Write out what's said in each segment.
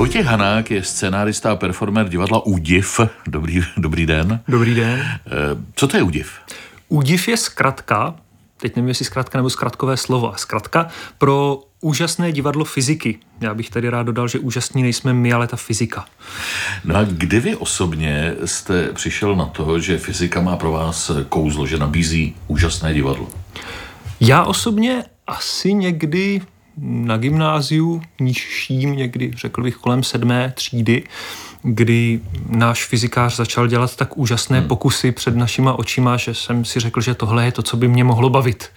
Vojtěch Hanák je scénárista a performer divadla Údiv. Dobrý, dobrý den. Dobrý den. Eh, co to je Údiv? Údiv je zkratka, teď nevím, jestli zkratka nebo zkratkové slova, zkratka pro úžasné divadlo fyziky. Já bych tady rád dodal, že úžasní nejsme my, ale ta fyzika. No a kdy vy osobně jste přišel na to, že fyzika má pro vás kouzlo, že nabízí úžasné divadlo? Já osobně asi někdy na gymnáziu nižším, někdy řekl bych kolem sedmé třídy, kdy náš fyzikář začal dělat tak úžasné hmm. pokusy před našima očima, že jsem si řekl, že tohle je to, co by mě mohlo bavit.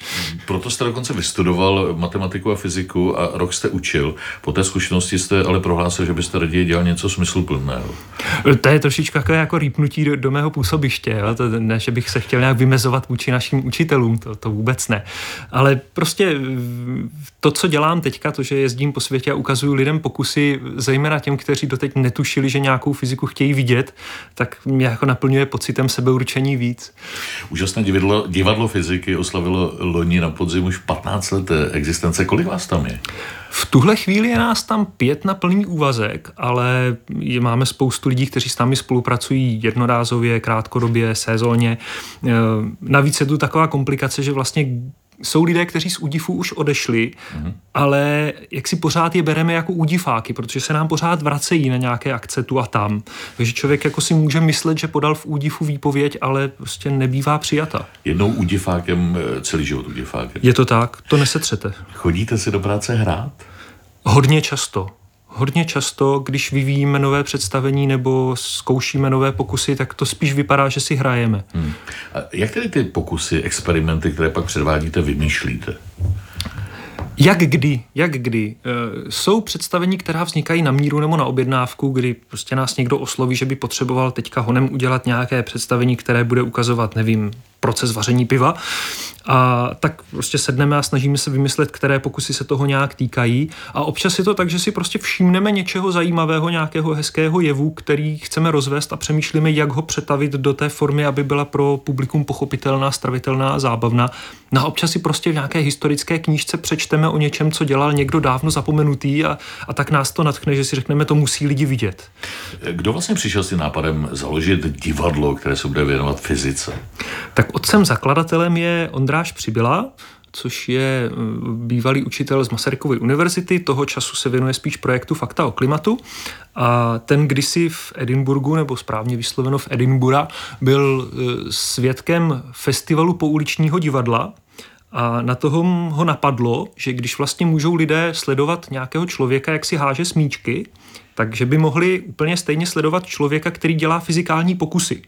Proto jste dokonce vystudoval matematiku a fyziku a rok jste učil. Po té zkušenosti jste ale prohlásil, že byste raději dělal něco smysluplného. To je trošičku takové jako rýpnutí do, do mého působiště. Jo? To ne, že bych se chtěl nějak vymezovat vůči našim učitelům, to, to vůbec ne. Ale prostě to, co dělám teďka, to, že jezdím po světě a ukazuju lidem pokusy, zejména těm, kteří doteď netušili, že nějakou fyziku chtějí vidět, tak mě jako naplňuje pocitem sebeurčení víc. Úžasné divadlo, divadlo fyziky oslavilo loni na podzim už 15 let existence. Kolik vás tam je? V tuhle chvíli je nás tam pět na plný úvazek, ale je, máme spoustu lidí, kteří s námi spolupracují jednorázově, krátkodobě, sezóně. E, navíc je tu taková komplikace, že vlastně jsou lidé, kteří z údifu už odešli, mm-hmm. ale jak si pořád je bereme jako údifáky, protože se nám pořád vracejí na nějaké akce tu a tam. Takže člověk jako si může myslet, že podal v údifu výpověď, ale prostě nebývá přijata. Jednou údifákem, eh, celý život údifákem. Je to tak, to nesetřete. Chodíte si do práce hrát? Hodně často. Hodně často, když vyvíjíme nové představení nebo zkoušíme nové pokusy, tak to spíš vypadá, že si hrajeme. Hmm. A jak tedy ty pokusy, experimenty, které pak předvádíte, vymýšlíte? Jak kdy, jak kdy. E, jsou představení, která vznikají na míru nebo na objednávku, kdy prostě nás někdo osloví, že by potřeboval teďka honem udělat nějaké představení, které bude ukazovat, nevím, proces vaření piva. A tak prostě sedneme a snažíme se vymyslet, které pokusy se toho nějak týkají. A občas je to tak, že si prostě všimneme něčeho zajímavého, nějakého hezkého jevu, který chceme rozvést a přemýšlíme, jak ho přetavit do té formy, aby byla pro publikum pochopitelná, stravitelná a zábavná. Na no občas si prostě v nějaké historické knížce přečteme o něčem, co dělal někdo dávno zapomenutý a, a tak nás to natchne, že si řekneme, to musí lidi vidět. Kdo vlastně přišel s tím nápadem založit divadlo, které se bude věnovat fyzice? Tak otcem zakladatelem je Ondráš Přibyla, což je eh, bývalý učitel z Masarykovy univerzity, toho času se věnuje spíš projektu Fakta o klimatu. A ten kdysi v Edinburgu, nebo správně vysloveno v Edinburghu, byl eh, svědkem festivalu pouličního divadla, a na toho ho napadlo, že když vlastně můžou lidé sledovat nějakého člověka, jak si háže smíčky, takže by mohli úplně stejně sledovat člověka, který dělá fyzikální pokusy.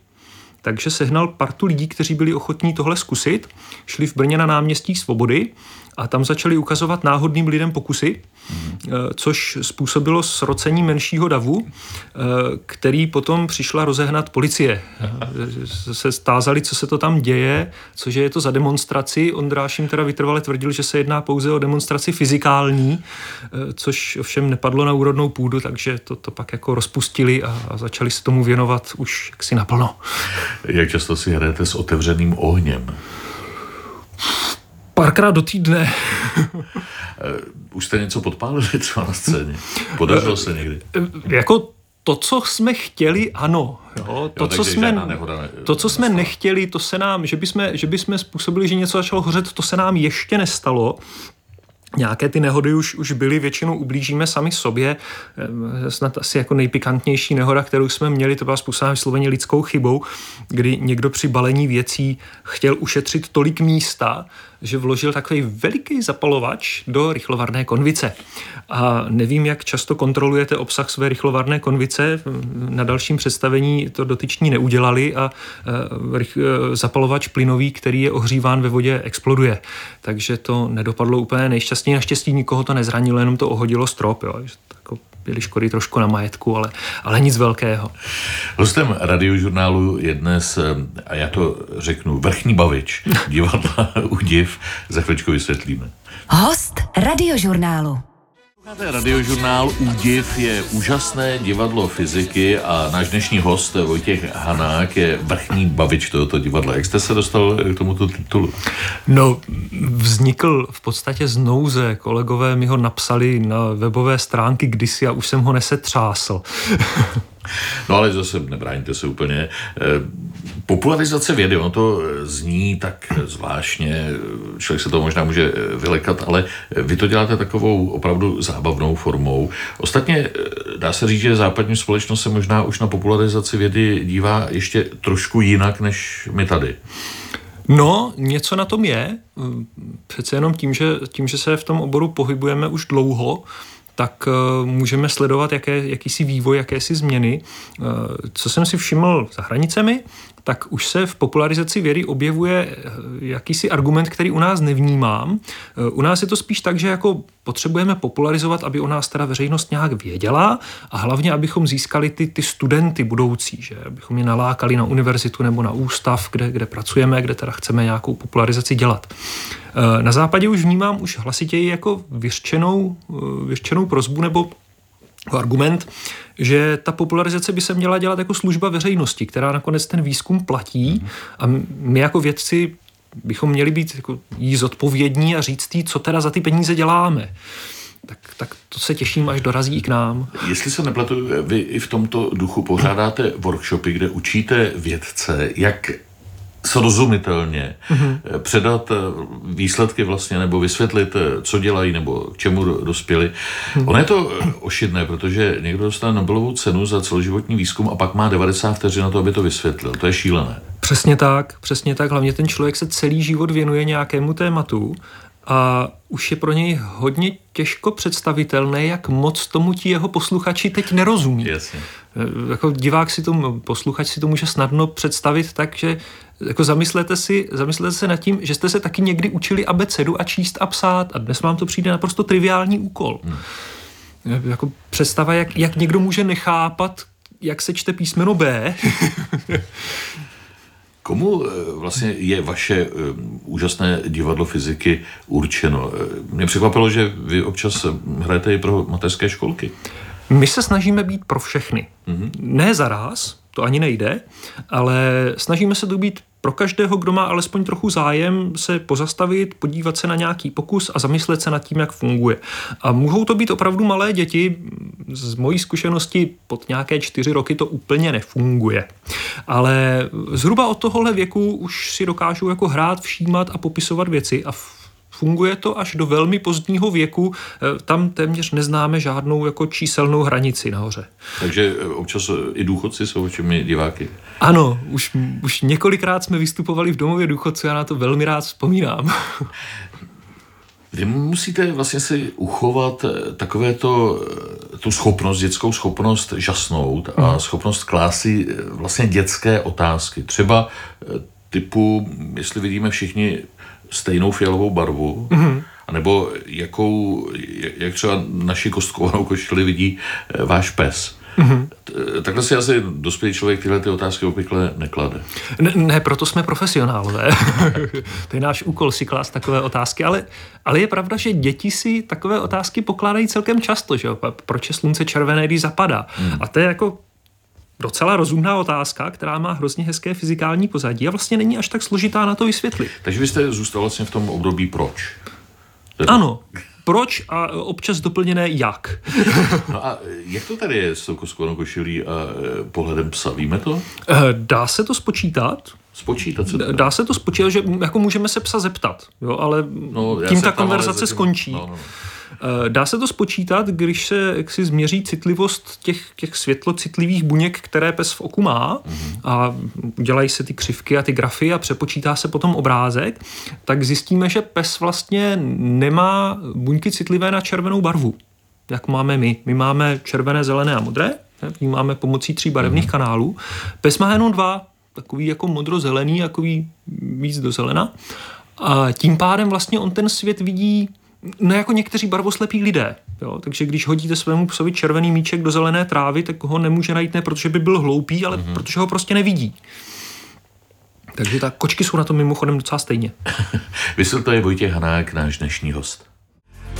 Takže sehnal partu lidí, kteří byli ochotní tohle zkusit, šli v Brně na náměstí Svobody a tam začali ukazovat náhodným lidem pokusy, mm. což způsobilo srocení menšího davu, eh, který potom přišla rozehnat policie. Se stázali, co se to tam děje, cože je to za demonstraci. Ondráš jim teda vytrvale tvrdil, že se jedná pouze o demonstraci fyzikální, eh, což ovšem nepadlo na úrodnou půdu, takže to, to pak jako rozpustili a, a začali se tomu věnovat už jaksi naplno. Jak často si hrajete s otevřeným ohněm? Párkrát do týdne. Už jste něco podpálili třeba na scéně? Podařilo se někdy? Eh, jako to, co jsme chtěli, ano. Jo, to, jo, co jsme, nehoda, to, co jsme nechtěli, to se nám, že bychom, že bychom způsobili, že něco začalo hořet, to se nám ještě nestalo. Nějaké ty nehody už, už byly, většinou ublížíme sami sobě. Eh, snad asi jako nejpikantnější nehoda, kterou jsme měli, to byla způsobena vysloveně lidskou chybou, kdy někdo při balení věcí chtěl ušetřit tolik místa, že vložil takový veliký zapalovač do rychlovarné konvice. A nevím, jak často kontrolujete obsah své rychlovarné konvice. Na dalším představení to dotyční neudělali a e, e, zapalovač plynový, který je ohříván ve vodě, exploduje. Takže to nedopadlo úplně nejšťastněji. Naštěstí nikoho to nezranilo, jenom to ohodilo strop. Jo byly škody trošku na majetku, ale, ale nic velkého. Hostem radiožurnálu je dnes, a já to řeknu, vrchní bavič divadla Udiv. Za chvíličku vysvětlíme. Host radiožurnálu. Radiožurnál Údiv je úžasné divadlo fyziky a náš dnešní host Vojtěch Hanák je vrchní bavič tohoto divadla. Jak jste se dostal k tomuto titulu? No, vznikl v podstatě z nouze. Kolegové mi ho napsali na webové stránky kdysi a už jsem ho nesetřásl. No ale zase nebráníte se úplně. Eh, popularizace vědy, ono to zní tak zvláštně, člověk se to možná může vylekat, ale vy to děláte takovou opravdu zábavnou formou. Ostatně eh, dá se říct, že západní společnost se možná už na popularizaci vědy dívá ještě trošku jinak než my tady. No, něco na tom je. Přece jenom tím, že, tím, že se v tom oboru pohybujeme už dlouho, tak uh, můžeme sledovat jaké, jakýsi vývoj, jakési změny. Uh, co jsem si všiml za hranicemi, tak už se v popularizaci vědy objevuje eh, jakýsi argument, který u nás nevnímám. U nás je to spíš tak, že jako potřebujeme popularizovat, aby o nás teda veřejnost nějak věděla a hlavně, abychom získali ty, ty studenty budoucí, že abychom je nalákali na univerzitu nebo na ústav, kde, kde pracujeme, kde teda chceme nějakou popularizaci dělat. Eh, na západě už vnímám už hlasitěji jako vyřčenou, eh, vyřčenou prozbu nebo argument, že ta popularizace by se měla dělat jako služba veřejnosti, která nakonec ten výzkum platí a my jako vědci bychom měli být jako jí zodpovědní a říct jí, co teda za ty peníze děláme. Tak, tak to se těším, až dorazí i k nám. Jestli se nepletu, vy i v tomto duchu pořádáte workshopy, kde učíte vědce, jak srozumitelně mm-hmm. předat eh, výsledky vlastně, nebo vysvětlit, eh, co dělají, nebo k čemu dospěli. Mm-hmm. Ono je to ošidné, protože někdo dostane Nobelovou cenu za celoživotní výzkum a pak má 90 vteřin na to, aby to vysvětlil. To je šílené. Přesně tak, přesně tak. Hlavně ten člověk se celý život věnuje nějakému tématu a už je pro něj hodně těžko představitelné, jak moc tomu ti jeho posluchači teď nerozumí. Jasně. Jako divák si to, posluchač si to může snadno představit tak, že jako zamyslete, si, zamyslete se nad tím, že jste se taky někdy učili abecedu a číst a psát a dnes vám to přijde naprosto triviální úkol. Hmm. Jako představa, jak, jak někdo může nechápat, jak se čte písmeno B. Komu eh, vlastně je vaše eh, úžasné divadlo fyziky určeno? Eh, mě překvapilo, že vy občas hrajete i pro mateřské školky. My se snažíme být pro všechny. Mm-hmm. Ne zaraz, to ani nejde, ale snažíme se to být pro každého, kdo má alespoň trochu zájem, se pozastavit, podívat se na nějaký pokus a zamyslet se nad tím, jak funguje. A mohou to být opravdu malé děti, z mojí zkušenosti pod nějaké čtyři roky to úplně nefunguje. Ale zhruba od tohohle věku už si dokážou jako hrát, všímat a popisovat věci a Funguje to až do velmi pozdního věku, eh, tam téměř neznáme žádnou jako číselnou hranici nahoře. Takže eh, občas eh, i důchodci jsou očimi diváky. Ano, už, už několikrát jsme vystupovali v domově důchodců, já na to velmi rád vzpomínám. Vy musíte vlastně si uchovat takové to, tu schopnost, dětskou schopnost žasnout a mhm. schopnost klásy vlastně dětské otázky. Třeba typu, jestli vidíme všichni stejnou fialovou barvu, mm-hmm. anebo jakou, jak třeba naši kostkovanou košili vidí eh, váš pes. Mm-hmm. Takhle si asi dospělý člověk tyhle ty otázky obvykle neklade. Ne, ne proto jsme profesionálové. to je náš úkol si klást takové otázky, ale, ale je pravda, že děti si takové otázky pokládají celkem často. Že? Proč je slunce červené, když zapadá? Mm. A to je jako docela rozumná otázka, která má hrozně hezké fyzikální pozadí a vlastně není až tak složitá na to vysvětlit. Takže vy jste zůstal vlastně v tom období proč? Ano, proč a občas doplněné jak. no a jak to tady je s tou koskovanou košilí a e, pohledem psa, víme to? E, dá se to spočítat? Spočítat se to Dá se to spočítat, že jako můžeme se psa zeptat, jo, ale no, tím ta konverzace skončí. No, no. Eh, dá se to spočítat, když se jak si změří citlivost těch, těch světlocitlivých buněk, které pes v oku má mm-hmm. a udělají se ty křivky a ty grafy a přepočítá se potom obrázek, tak zjistíme, že pes vlastně nemá buňky citlivé na červenou barvu, jak máme my. My máme červené, zelené a modré, vnímáme pomocí tří barevných mm-hmm. kanálů. Pes má jenom dva, takový jako modro-zelený, takový víc do zelena. A tím pádem vlastně on ten svět vidí No jako někteří barvoslepí lidé. Jo? Takže když hodíte svému psovi červený míček do zelené trávy, tak ho nemůže najít ne protože by byl hloupý, ale mm-hmm. protože ho prostě nevidí. Takže ta kočky jsou na tom mimochodem docela stejně. Vysvětluje Vojtěch Hanák, náš dnešní host.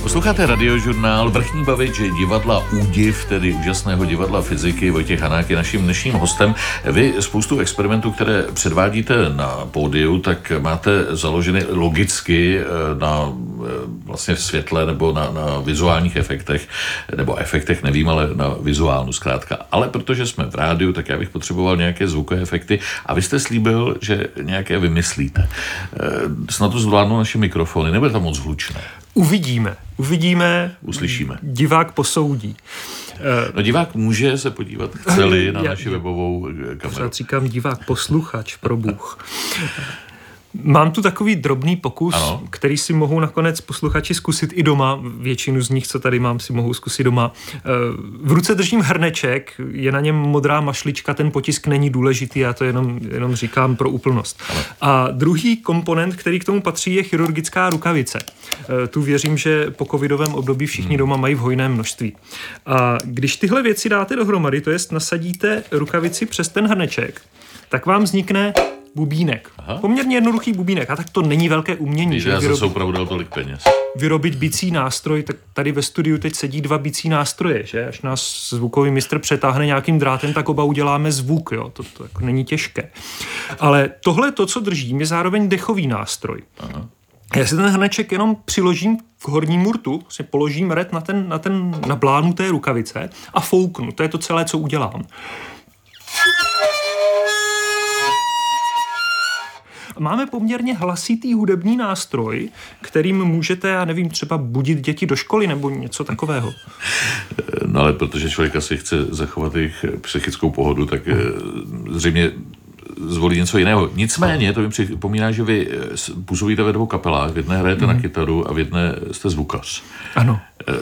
Posloucháte radiožurnál Vrchní bavič divadla Údiv, tedy úžasného divadla fyziky. Vojtěch Hanák je naším dnešním hostem. Vy spoustu experimentů, které předvádíte na pódiu, tak máte založeny logicky eh, na eh, vlastně světle nebo na, na vizuálních efektech, nebo efektech nevím, ale na vizuálnu zkrátka. Ale protože jsme v rádiu, tak já bych potřeboval nějaké zvukové efekty a vy jste slíbil, že nějaké vymyslíte. Eh, snad to zvládnou naše mikrofony, nebude to moc hlučné. Uvidíme. Uvidíme. Uslyšíme. Divák posoudí. No divák může se podívat, chceli na naši webovou kameru. Já říkám divák posluchač, pro Bůh. Mám tu takový drobný pokus, ano. který si mohou nakonec posluchači zkusit i doma. Většinu z nich, co tady mám, si mohou zkusit doma. Eh, v ruce držím hrneček, je na něm modrá mašlička, ten potisk není důležitý, já to jenom, jenom říkám pro úplnost. Ano. A druhý komponent, který k tomu patří, je chirurgická rukavice. Eh, tu věřím, že po covidovém období všichni hmm. doma mají v hojném množství. A když tyhle věci dáte dohromady, to jest nasadíte rukavici přes ten hrneček, tak vám vznikne bubínek. Aha. Poměrně jednoduchý bubínek. A tak to není velké umění. že já vyrobit, jsem opravdu dal tolik peněz. Vyrobit bicí nástroj, tak tady ve studiu teď sedí dva bicí nástroje, že? Až nás zvukový mistr přetáhne nějakým drátem, tak oba uděláme zvuk, jo? To, to jako není těžké. Ale tohle, to, co držím, je zároveň dechový nástroj. Aha. Já si ten hrneček jenom přiložím k hornímu rtu, si položím red na ten, na ten na blánu té rukavice a fouknu. To je to celé, co udělám. Máme poměrně hlasitý hudební nástroj, kterým můžete, já nevím, třeba budit děti do školy nebo něco takového. No ale protože člověk asi chce zachovat jejich psychickou pohodu, tak eh, zřejmě zvolí něco jiného. Nicméně, to mi připomíná, že vy eh, působíte ve dvou kapelách. V jedné hrajete mm. na mhm. kytaru a v jedné jste zvukař. Ano. Eh,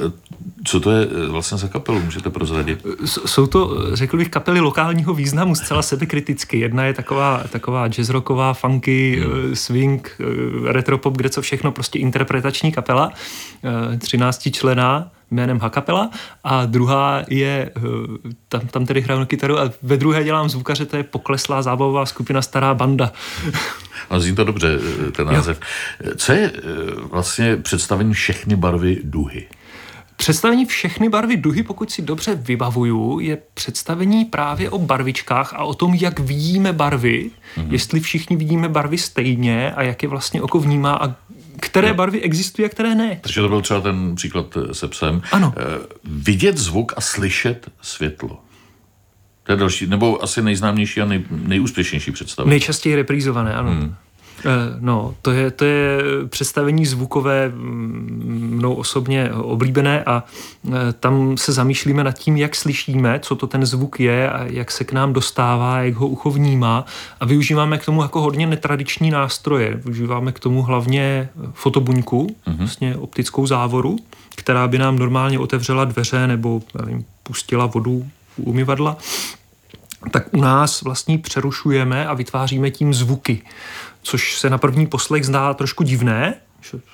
co to je eh, vlastně za kapelu, můžete prozradit? Jsou to, řekl bych, kapely lokálního významu, zcela sebekriticky. Jedna je taková, taková jazzrocková, funky, hmm. swing, retropop, kde co všechno, prostě interpretační kapela, 13 člená, jménem Hakapela a druhá je, tam, tam tedy hraju na kytaru a ve druhé dělám zvukaře, to je pokleslá zábavová skupina Stará banda. A zní to dobře, ten název. Jo. Co je vlastně představení všechny barvy duhy? Představení všechny barvy duhy, pokud si dobře vybavuju, je představení právě o barvičkách a o tom, jak vidíme barvy, mm-hmm. jestli všichni vidíme barvy stejně a jak je vlastně oko vnímá a které no. barvy existují a které ne. Takže to byl třeba ten příklad eh, se psem. Ano. E, vidět zvuk a slyšet světlo. To je další, nebo asi nejznámější a nej, nejúspěšnější představa. Nejčastěji reprízované, ano. Hmm. Eh, no, to je, to je představení zvukové mm, mnou osobně oblíbené a eh, tam se zamýšlíme nad tím, jak slyšíme, co to ten zvuk je a jak se k nám dostává, jak ho ucho vnímá a využíváme k tomu jako hodně netradiční nástroje. Využíváme k tomu hlavně fotobuňku, mm-hmm. vlastně optickou závoru, která by nám normálně otevřela dveře nebo nevím, pustila vodu u umyvadla tak u nás vlastně přerušujeme a vytváříme tím zvuky což se na první poslech zdá trošku divné,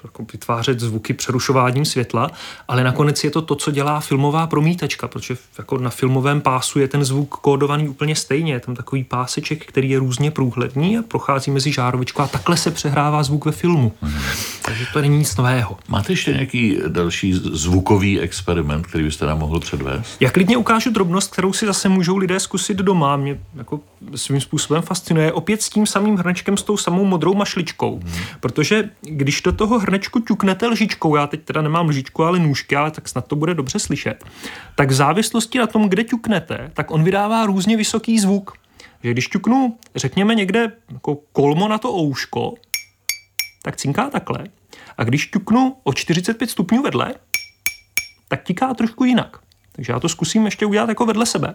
jako vytvářet zvuky přerušováním světla, ale nakonec je to to, co dělá filmová promítačka, protože jako na filmovém pásu je ten zvuk kódovaný úplně stejně. Je tam takový páseček, který je různě průhledný a prochází mezi žárovičkou a takhle se přehrává zvuk ve filmu. Hmm. Takže to není nic nového. Máte ještě nějaký další zvukový experiment, který byste nám mohl předvést? Já klidně ukážu drobnost, kterou si zase můžou lidé zkusit doma. Mě jako svým způsobem fascinuje. Opět s tím samým hrnečkem, s tou samou modrou mašličkou. Hmm. Protože když do toho hrnečku ťuknete lžičkou, já teď teda nemám lžičku, ale nůžky, ale tak snad to bude dobře slyšet, tak v závislosti na tom, kde ťuknete, tak on vydává různě vysoký zvuk. Že když ťuknu, řekněme někde jako kolmo na to ouško, tak cinká takhle. A když ťuknu o 45 stupňů vedle, tak tiká trošku jinak. Takže já to zkusím ještě udělat jako vedle sebe.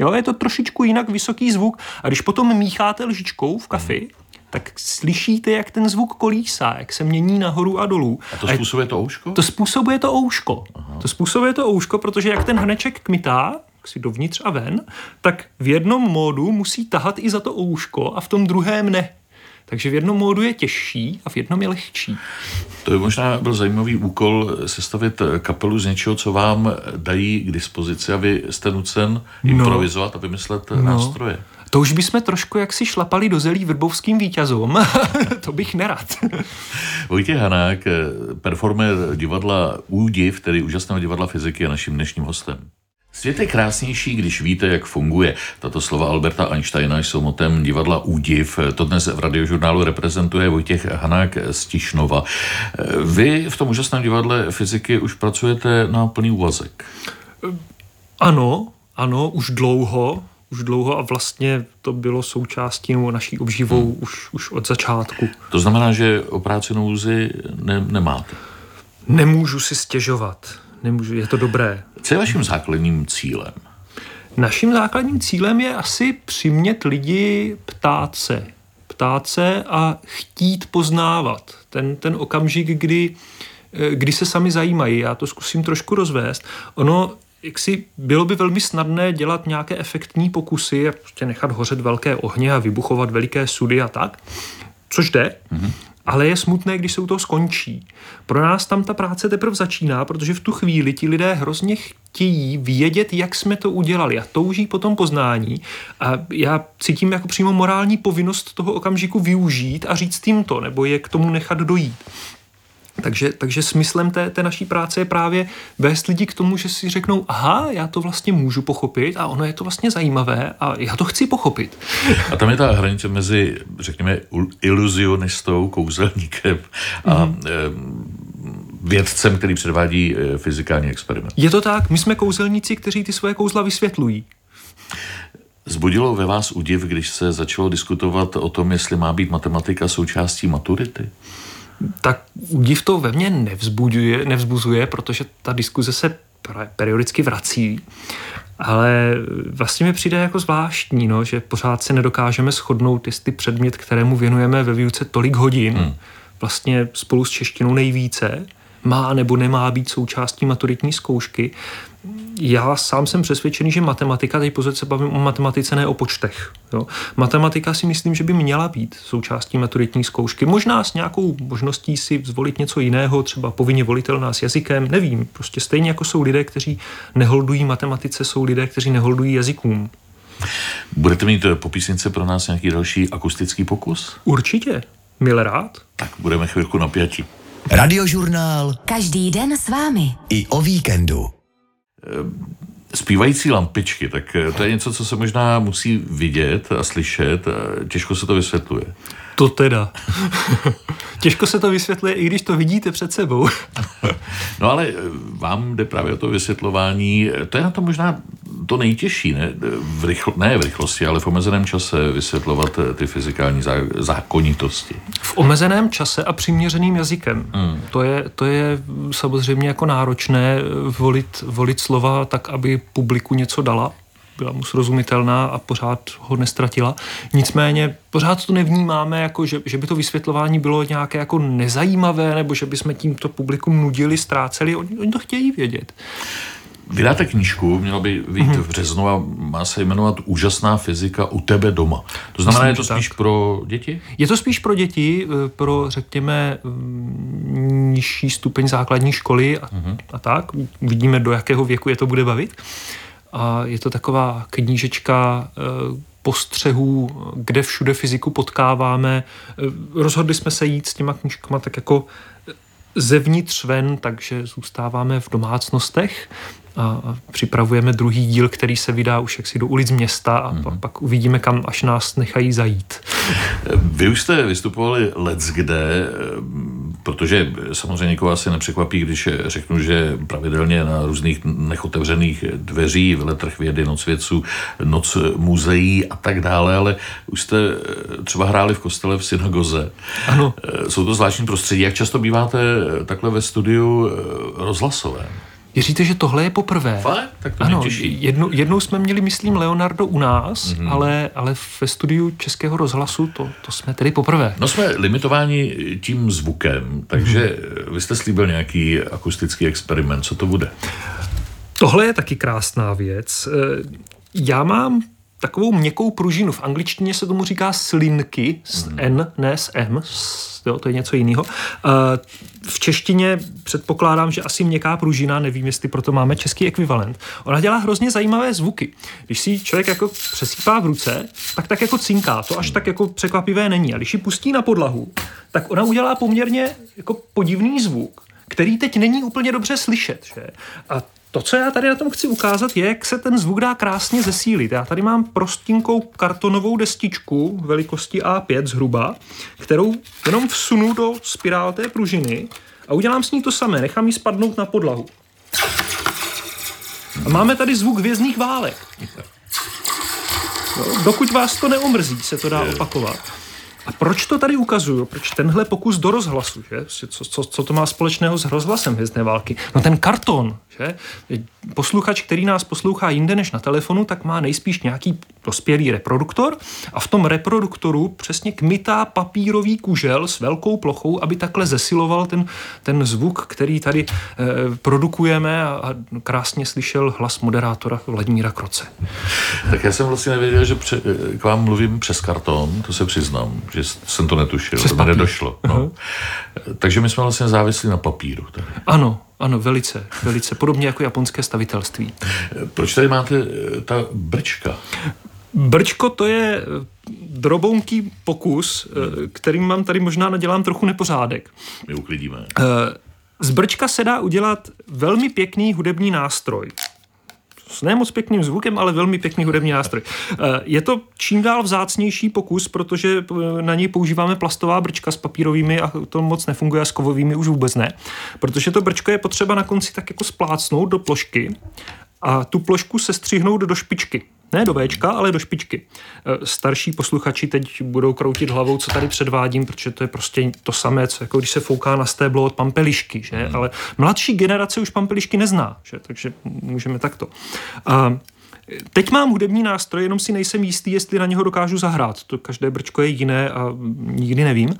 Jo, je to trošičku jinak vysoký zvuk. A když potom mícháte lžičkou v kafi, tak slyšíte, jak ten zvuk kolísá, jak se mění nahoru a dolů. A to způsobuje to ouško? To způsobuje to ouško. Aha. To způsobuje to ouško, protože jak ten hrneček kmitá, si dovnitř a ven, tak v jednom módu musí tahat i za to ouško a v tom druhém ne. Takže v jednom módu je těžší a v jednom je lehčí. To by možná byl zajímavý úkol sestavit kapelu z něčeho, co vám dají k dispozici a vy jste nucen no. improvizovat a vymyslet no. nástroje. To už bychom trošku jaksi šlapali do zelí vrbovským vítězům. to bych nerad. Vojtěch Hanák, performer divadla Údiv, tedy úžasného divadla fyziky, je naším dnešním hostem. Svět je krásnější, když víte, jak funguje. Tato slova Alberta Einsteina jsou motem divadla Údiv. To dnes v radiožurnálu reprezentuje Vojtěch Hanák z Tišnova. Vy v tom úžasném divadle fyziky už pracujete na plný úvazek. Ano, ano, už dlouho, už dlouho a vlastně to bylo součástí naší obživou hmm. už, už od začátku. To znamená, že o práci nouzi ne, nemáte? Nemůžu si stěžovat nemůžu, je to dobré. Co je vaším základním cílem? Naším základním cílem je asi přimět lidi ptát se. Ptát se a chtít poznávat. Ten, ten okamžik, kdy, eh, kdy se sami zajímají. Já to zkusím trošku rozvést. Ono jak si bylo by velmi snadné dělat nějaké efektní pokusy a prostě nechat hořet velké ohně a vybuchovat veliké sudy a tak, což jde. Mm-hmm ale je smutné, když se u toho skončí. Pro nás tam ta práce teprve začíná, protože v tu chvíli ti lidé hrozně chtějí vědět, jak jsme to udělali a touží po tom poznání a já cítím jako přímo morální povinnost toho okamžiku využít a říct jim to, nebo je k tomu nechat dojít. Takže, takže smyslem té, té naší práce je právě vést lidi k tomu, že si řeknou, aha, já to vlastně můžu pochopit a ono je to vlastně zajímavé a já to chci pochopit. A tam je ta hranice mezi, řekněme, iluzionistou, kouzelníkem a mm. vědcem, který předvádí eh, fyzikální experiment. Je to tak, my jsme kouzelníci, kteří ty svoje kouzla vysvětlují. Zbudilo ve vás údiv, když se začalo diskutovat o tom, jestli má být matematika součástí maturity? Tak údiv to ve mně nevzbuduje, nevzbuzuje, protože ta diskuze se periodicky vrací. Ale vlastně mi přijde jako zvláštní, no, že pořád se nedokážeme shodnout, jestli předmět, kterému věnujeme ve výuce tolik hodin, hmm. vlastně spolu s češtinou nejvíce, má nebo nemá být součástí maturitní zkoušky. Já sám jsem přesvědčený, že matematika, teď pozor se bavím o matematice, ne o počtech. Jo. Matematika si myslím, že by měla být součástí maturitní zkoušky. Možná s nějakou možností si zvolit něco jiného, třeba povinně volitelná s jazykem, nevím. Prostě stejně jako jsou lidé, kteří neholdují matematice, jsou lidé, kteří neholdují jazykům. Budete mít po písnice pro nás nějaký další akustický pokus? Určitě. Mile rád. Tak budeme chvilku napjatí. Radiožurnál. Každý den s vámi. I o víkendu. Zpívající lampičky, tak eh, to je něco, co se možná musí vidět a slyšet. A těžko se to vysvětluje. To teda. Těžko se to vysvětluje, i když to vidíte před sebou. no ale eh, vám jde právě o to vysvětlování. To je na to možná to nejtěžší, ne v, rychl, ne v rychlosti, ale v omezeném čase vysvětlovat eh, ty fyzikální zá, zákonitosti. V omezeném čase a přiměřeným jazykem. Hmm. To, je, to je samozřejmě jako náročné volit, volit slova tak, aby publiku něco dala byla mu srozumitelná a pořád ho nestratila. Nicméně pořád to nevnímáme, jako že, že by to vysvětlování bylo nějaké jako nezajímavé, nebo že bychom tímto publikum nudili, ztráceli. Oni, oni to chtějí vědět. Vydáte knížku, měla by být mm-hmm. v březnu a má se jmenovat Úžasná fyzika u tebe doma. To znamená, Myslím, je to spíš tak. pro děti? Je to spíš pro děti, eh, pro řekněme mm, nižší stupeň základní školy a, mm-hmm. a tak. Vidíme, do jakého věku je to bude bavit. A je to taková knížečka eh, postřehů, kde všude fyziku potkáváme. Eh, rozhodli jsme se jít s těma knížkama tak jako zevnitř ven, takže zůstáváme v domácnostech a připravujeme druhý díl, který se vydá už jaksi do ulic města a mm-hmm. pak uvidíme, kam až nás nechají zajít. Vy už jste vystupovali let's kde, protože samozřejmě někoho asi nepřekvapí, když řeknu, že pravidelně na různých nechotevřených dveří, veletrh vědy, noc vědců, noc muzeí a tak dále, ale už jste třeba hráli v kostele v synagoze. Ano. Jsou to zvláštní prostředí. Jak často býváte takhle ve studiu rozhlasovém? Věříte, že tohle je poprvé? Fakt? Tak to ano, jednou, jednou jsme měli, myslím, Leonardo u nás, mm-hmm. ale, ale ve studiu Českého rozhlasu to, to jsme tedy poprvé. No jsme limitováni tím zvukem, takže mm-hmm. vy jste slíbil nějaký akustický experiment. Co to bude? Tohle je taky krásná věc. Eh, já mám takovou měkkou pružinu. V angličtině se tomu říká slinky, s mm. N, ne s M, s, jo, to je něco jiného. V češtině předpokládám, že asi měkká pružina, nevím, jestli proto máme český ekvivalent. Ona dělá hrozně zajímavé zvuky. Když si člověk jako přesýpá v ruce, tak tak jako cinká. To až tak jako překvapivé není. A když ji pustí na podlahu, tak ona udělá poměrně jako podivný zvuk, který teď není úplně dobře slyšet. Že? A to, co já tady na tom chci ukázat, je, jak se ten zvuk dá krásně zesílit. Já tady mám prostinkou kartonovou destičku velikosti A5 zhruba, kterou jenom vsunu do spirál té pružiny a udělám s ní to samé. Nechám ji spadnout na podlahu. A máme tady zvuk vězných válek. No, dokud vás to neomrzí, se to dá opakovat. A proč to tady ukazuju? Proč tenhle pokus do rozhlasu? Že? Co, co, co to má společného s rozhlasem hvězdné války? No ten karton, že? Posluchač, který nás poslouchá jinde než na telefonu, tak má nejspíš nějaký dospělý reproduktor a v tom reproduktoru přesně kmitá papírový kužel s velkou plochou, aby takhle zesiloval ten, ten zvuk, který tady eh, produkujeme a, a krásně slyšel hlas moderátora Vladimíra Kroce. Tak já jsem vlastně nevěděl, že pře, k vám mluvím přes karton, to se přiznám, že jsem to netušil, přes to mi nedošlo. No. Uh-huh. Takže my jsme vlastně závislí na papíru. Tady. Ano, ano, velice, velice. Podobně jako japonské stavitelství. Proč tady máte eh, ta brčka? Brčko to je eh, drobounký pokus, eh, kterým mám tady možná nadělám trochu nepořádek. My uklidíme. Z brčka se dá udělat velmi pěkný hudební nástroj s nemoc pěkným zvukem, ale velmi pěkný hudební nástroj. Eh, je to čím dál vzácnější pokus, protože eh, na něj používáme plastová brčka s papírovými a to moc nefunguje a s kovovými už vůbec ne. Protože to brčko je potřeba na konci tak jako splácnout do plošky a tu plošku se střihnout do špičky. Ne do Včka, ale do špičky. E, starší posluchači teď budou kroutit hlavou, co tady předvádím, protože to je prostě to samé, co jako když se fouká na stéblo od pampelišky, že? Mm. Ale mladší generace už pampelišky nezná, že? Takže můžeme takto. A Teď mám hudební nástroj, jenom si nejsem jistý, jestli na něho dokážu zahrát. To každé brčko je jiné a nikdy nevím.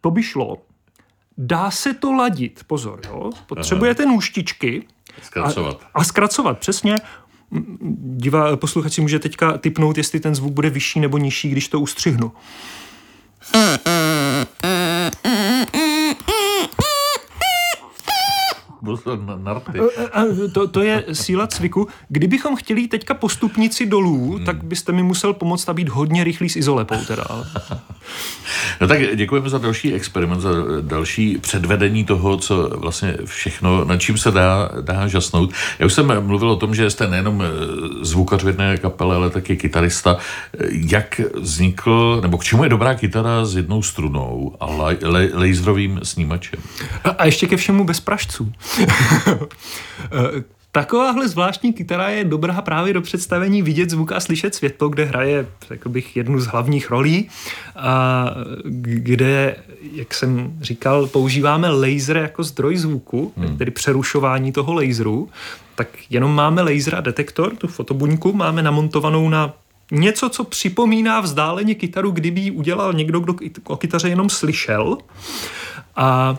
To by šlo. Dá se to ladit, pozor, jo? Potřebujete nůštičky, Zkracovat. A, a zkracovat, přesně. Divá, posluchač si může teďka typnout, jestli ten zvuk bude vyšší nebo nižší, když to ustřihnu. To, to je síla cviku. Kdybychom chtěli teďka postupnici dolů, hmm. tak byste mi musel pomoct a být hodně rychlý s izolepou teda. No tak děkujeme za další experiment, za další předvedení toho, co vlastně všechno, nad čím se dá, dá žasnout. Já už jsem mluvil o tom, že jste nejenom zvukař v jedné kapele, ale taky kytarista. Jak vznikl, nebo k čemu je dobrá kytara s jednou strunou a le, laserovým snímačem? A, a ještě ke všemu bez pražců. Takováhle zvláštní kytara je dobrá právě do představení vidět zvuk a slyšet světlo, kde hraje, řekl bych, jednu z hlavních rolí, a kde, jak jsem říkal, používáme laser jako zdroj zvuku, hmm. tedy přerušování toho laseru, tak jenom máme laser a detektor, tu fotobuňku máme namontovanou na něco, co připomíná vzdáleně kytaru, kdyby ji udělal někdo, kdo o kytaře jenom slyšel. A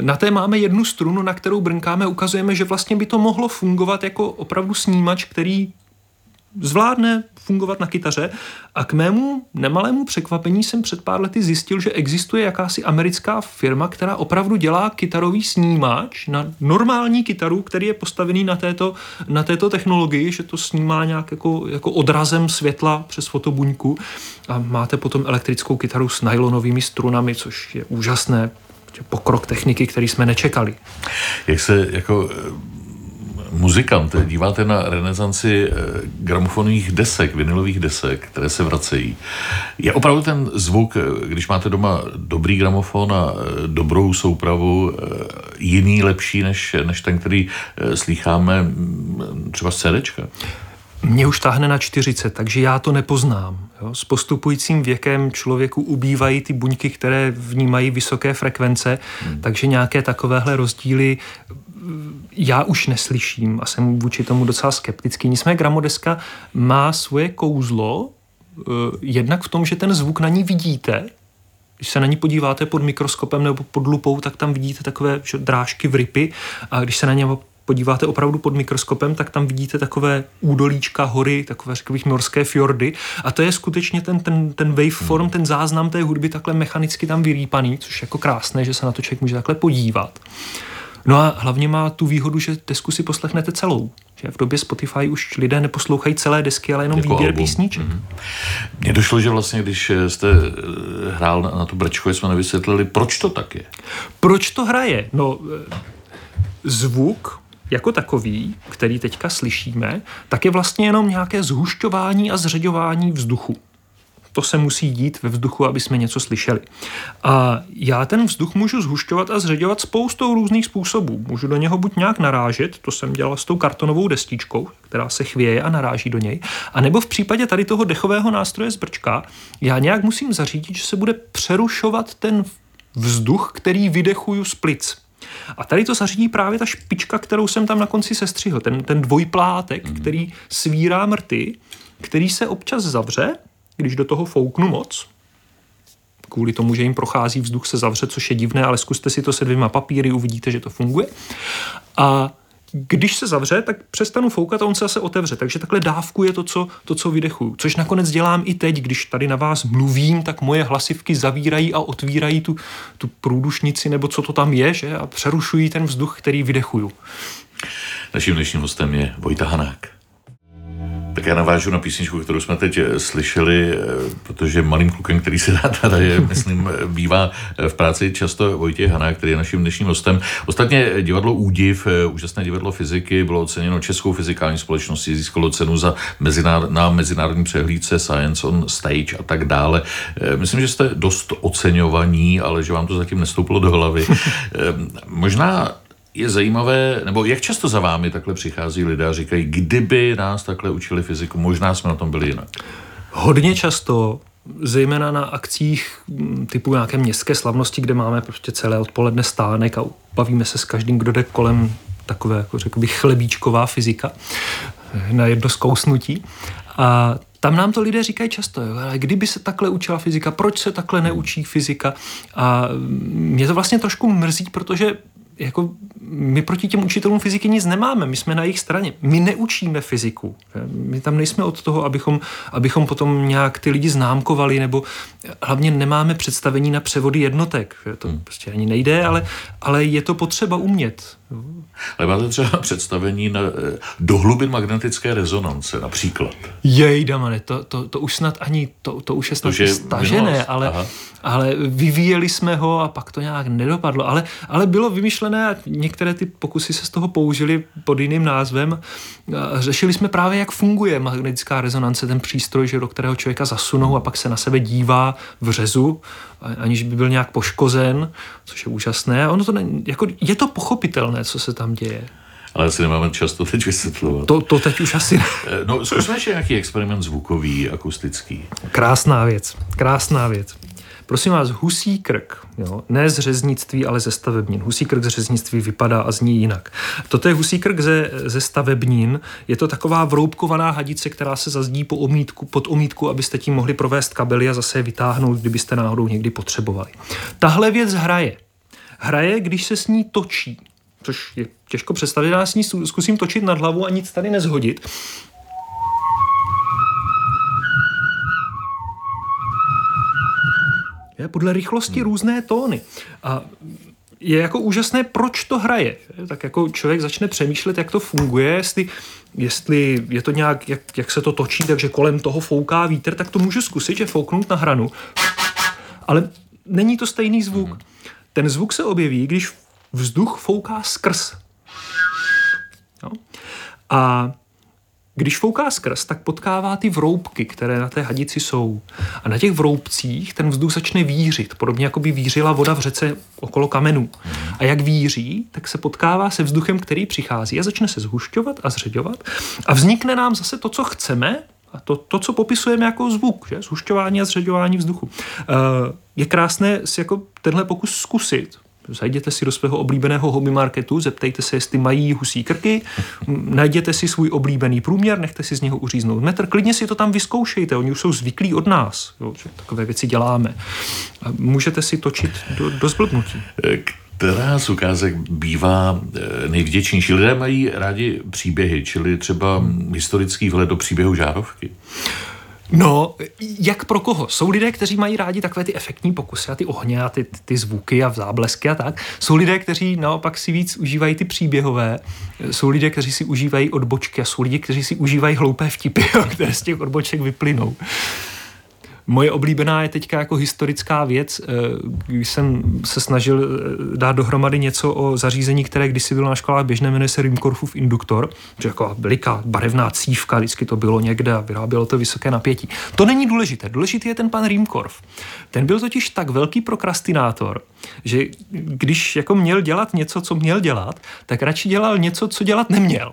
na té máme jednu strunu, na kterou brnkáme, ukazujeme, že vlastně by to mohlo fungovat jako opravdu snímač, který zvládne fungovat na kytaře. A k mému nemalému překvapení jsem před pár lety zjistil, že existuje jakási americká firma, která opravdu dělá kytarový snímač na normální kytaru, který je postavený na této, na této technologii, že to snímá nějak jako, jako odrazem světla přes fotobuňku a máte potom elektrickou kytaru s nylonovými strunami, což je úžasné pokrok techniky, který jsme nečekali. Jak se jako eh, muzikant díváte na renesanci eh, gramofonových desek, vinilových desek, které se vracejí. Je opravdu ten zvuk, eh, když máte doma dobrý gramofon a dobrou soupravu, jiný, lepší, než, než ten, který slýcháme mm, třeba z CDčka? Mě už táhne na 40, takže já to nepoznám. Jo? S postupujícím věkem člověku ubývají ty buňky, které vnímají vysoké frekvence, hmm. takže nějaké takovéhle rozdíly mm, já už neslyším a jsem vůči tomu docela skeptický. Nicméně gramodeska má svoje kouzlo, eh, jednak v tom, že ten zvuk na ní vidíte, když se na ní podíváte pod mikroskopem nebo pod lupou, tak tam vidíte takové drážky v rypy a když se na ně podíváte opravdu pod mikroskopem, tak tam vidíte takové údolíčka, hory, takové, řekl bych, norské fjordy. A to je skutečně ten, ten, ten waveform, ten záznam té hudby takhle mechanicky tam vyrýpaný, což je jako krásné, že se na to člověk může takhle podívat. No a hlavně má tu výhodu, že desku si poslechnete celou. Že v době Spotify už lidé neposlouchají celé desky, ale jenom jako výběr album. písniček. Mm-hmm. Mně došlo, že vlastně, když jste eh, hrál na, na tu brčko, jsme nevysvětlili, proč to tak je. Proč to hraje? No, eh, zvuk jako takový, který teďka slyšíme, tak je vlastně jenom nějaké zhušťování a zřeďování vzduchu to se musí dít ve vzduchu, aby jsme něco slyšeli. A já ten vzduch můžu zhušťovat a zředěvat spoustou různých způsobů. Můžu do něho buď nějak narážet, to jsem dělal s tou kartonovou destičkou, která se chvěje a naráží do něj, a nebo v případě tady toho dechového nástroje z brčka, já nějak musím zařídit, že se bude přerušovat ten vzduch, který vydechuju z plic. A tady to zařídí právě ta špička, kterou jsem tam na konci sestřihl, ten, ten dvojplátek, mm. který svírá mrty, který se občas zavře když do toho fouknu moc, kvůli tomu, že jim prochází vzduch, se zavře, což je divné, ale zkuste si to se dvěma papíry, uvidíte, že to funguje. A když se zavře, tak přestanu foukat a on se zase otevře. Takže takhle dávkuje to, co, to, co vydechuju. Což nakonec dělám i teď, když tady na vás mluvím, tak moje hlasivky zavírají a otvírají tu, tu průdušnici, nebo co to tam je, že? a přerušují ten vzduch, který vydechuju. Naším dnešním hostem je Vojta Hanák. Tak já navážu na písničku, kterou jsme teď eh, slyšeli, eh, protože malým klukem, který se tady, myslím, bývá eh, v práci často Vojtěch Hana, který je naším dnešním hostem. Ostatně divadlo Údiv, úžasné divadlo fyziky, bylo oceněno Českou fyzikální společností, získalo cenu za mezinár, na mezinárodní přehlídce Science on Stage a tak dále. Myslím, že jste dost oceňovaní, ale že vám to zatím nestoupilo do hlavy. Možná je zajímavé, nebo jak často za vámi takhle přichází lidé a říkají, kdyby nás takhle učili fyziku, možná jsme na tom byli jinak. Hodně často, zejména na akcích typu nějaké městské slavnosti, kde máme prostě celé odpoledne stánek a bavíme se s každým, kdo jde kolem takové, jako řekl bych, chlebíčková fyzika na jedno zkousnutí. A tam nám to lidé říkají často, jo, ale kdyby se takhle učila fyzika, proč se takhle neučí fyzika? A mě to vlastně trošku mrzí, protože jako my proti těm učitelům fyziky nic nemáme, my jsme na jejich straně. My neučíme fyziku. My tam nejsme od toho, abychom, abychom potom nějak ty lidi známkovali, nebo hlavně nemáme představení na převody jednotek. To hmm. prostě ani nejde, ale, ale je to potřeba umět. Ale máte třeba představení na eh, dohlubin magnetické rezonance například. Jej, Damane, to, to, to už snad ani, to, to už je snad to, stažené, ale, ale vyvíjeli jsme ho a pak to nějak nedopadlo. Ale, ale bylo vymyšlené a některé ty pokusy se z toho použili pod jiným názvem. Řešili jsme právě, jak funguje magnetická rezonance, ten přístroj, že do kterého člověka zasunou a pak se na sebe dívá v řezu, aniž by byl nějak poškozen, což je úžasné. A ono to ne, jako, je to pochopitelné, co se tam děje. Ale asi nemáme čas to teď vysvětlovat. To, to teď už asi ne. Eh, no, zkusme ještě nějaký experiment zvukový, akustický. Krásná věc, krásná věc. Prosím vás, husí krk, jo, ne z řeznictví, ale ze stavebnin. Husí krk z řeznictví vypadá a zní jinak. Toto je husí krk ze, ze stavebnin. Je to taková vroubkovaná hadice, která se zazdí po omítku, pod omítku, abyste tím mohli provést kabely a zase je vytáhnout, kdybyste náhodou někdy potřebovali. Tahle věc hraje. Hraje, když se s ní točí což je těžko představit, já s ní zkusím točit nad hlavu a nic tady nezhodit. Je podle rychlosti hmm. různé tóny. A je jako úžasné, proč to hraje. Tak jako člověk začne přemýšlet, jak to funguje, jestli, jestli je to nějak, jak, jak se to točí, takže kolem toho fouká vítr, tak to můžu zkusit, že fouknout na hranu. Ale není to stejný zvuk. Hmm. Ten zvuk se objeví, když vzduch fouká skrz. No. A když fouká skrz, tak potkává ty vroubky, které na té hadici jsou. A na těch vroubcích ten vzduch začne vířit, podobně jako by vířila voda v řece okolo kamenů. A jak víří, tak se potkává se vzduchem, který přichází a začne se zhušťovat a zředovat. A vznikne nám zase to, co chceme, a to, to co popisujeme jako zvuk, že? zhušťování a zředování vzduchu. Uh, je krásné si jako tenhle pokus zkusit, Zajděte si do svého oblíbeného hobby marketu, zeptejte se, jestli mají husí krky, najděte si svůj oblíbený průměr, nechte si z něho uříznout metr, klidně si to tam vyzkoušejte, oni už jsou zvyklí od nás, jo, že takové věci děláme. A můžete si točit do, do zblbnutí. Která z ukázek bývá eh, nejvděčnější? Lidé mají rádi příběhy, čili třeba historický vhled do příběhu žárovky. No, jak pro koho? Jsou lidé, kteří mají rádi takové ty efektní pokusy a ty ohně a ty, ty zvuky a záblesky a tak. Jsou lidé, kteří naopak si víc užívají ty příběhové. Jsou lidé, kteří si užívají odbočky a jsou lidé, kteří si užívají hloupé vtipy, které z těch odboček vyplynou. Moje oblíbená je teďka jako historická věc, eh, když jsem se snažil eh, dát dohromady něco o zařízení, které kdysi bylo na školách běžné, jmenuje se Rimkorfův induktor, že jako veliká barevná cívka, vždycky to bylo někde a vyrábělo to vysoké napětí. To není důležité, důležitý je ten pan Rimkorf. Ten byl totiž tak velký prokrastinátor, že když jako měl dělat něco, co měl dělat, tak radši dělal něco, co dělat neměl.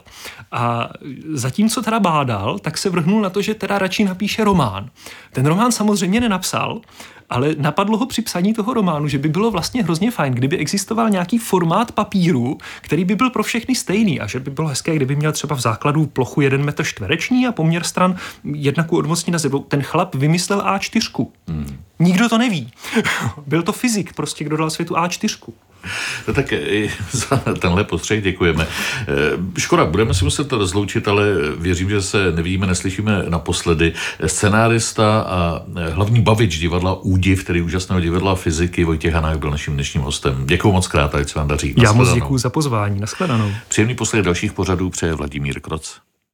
A zatímco teda bádal, tak se vrhnul na to, že teda radši napíše román. Ten román samozřejmě nenapsal, ale napadlo ho při psaní toho románu, že by bylo vlastně hrozně fajn, kdyby existoval nějaký formát papíru, který by byl pro všechny stejný a že by bylo hezké, kdyby měl třeba v základu plochu 1 metr čtvereční a poměr stran jedna ku odmocní na zebu. Ten chlap vymyslel A4. Hmm. Nikdo to neví. byl to fyzik, prostě, kdo dal světu A4. No tak i za tenhle postřeh děkujeme. Eh, škoda, budeme si muset rozloučit, ale věřím, že se nevidíme, neslyšíme naposledy. Scenárista a hlavní bavič divadla Údiv, který úžasného divadla fyziky Vojtěch Hanák byl naším dnešním hostem. Děkuji moc krát, ať se vám daří. Já moc děkuji za pozvání. Naschledanou. Příjemný posled dalších pořadů přeje Vladimír Kroc.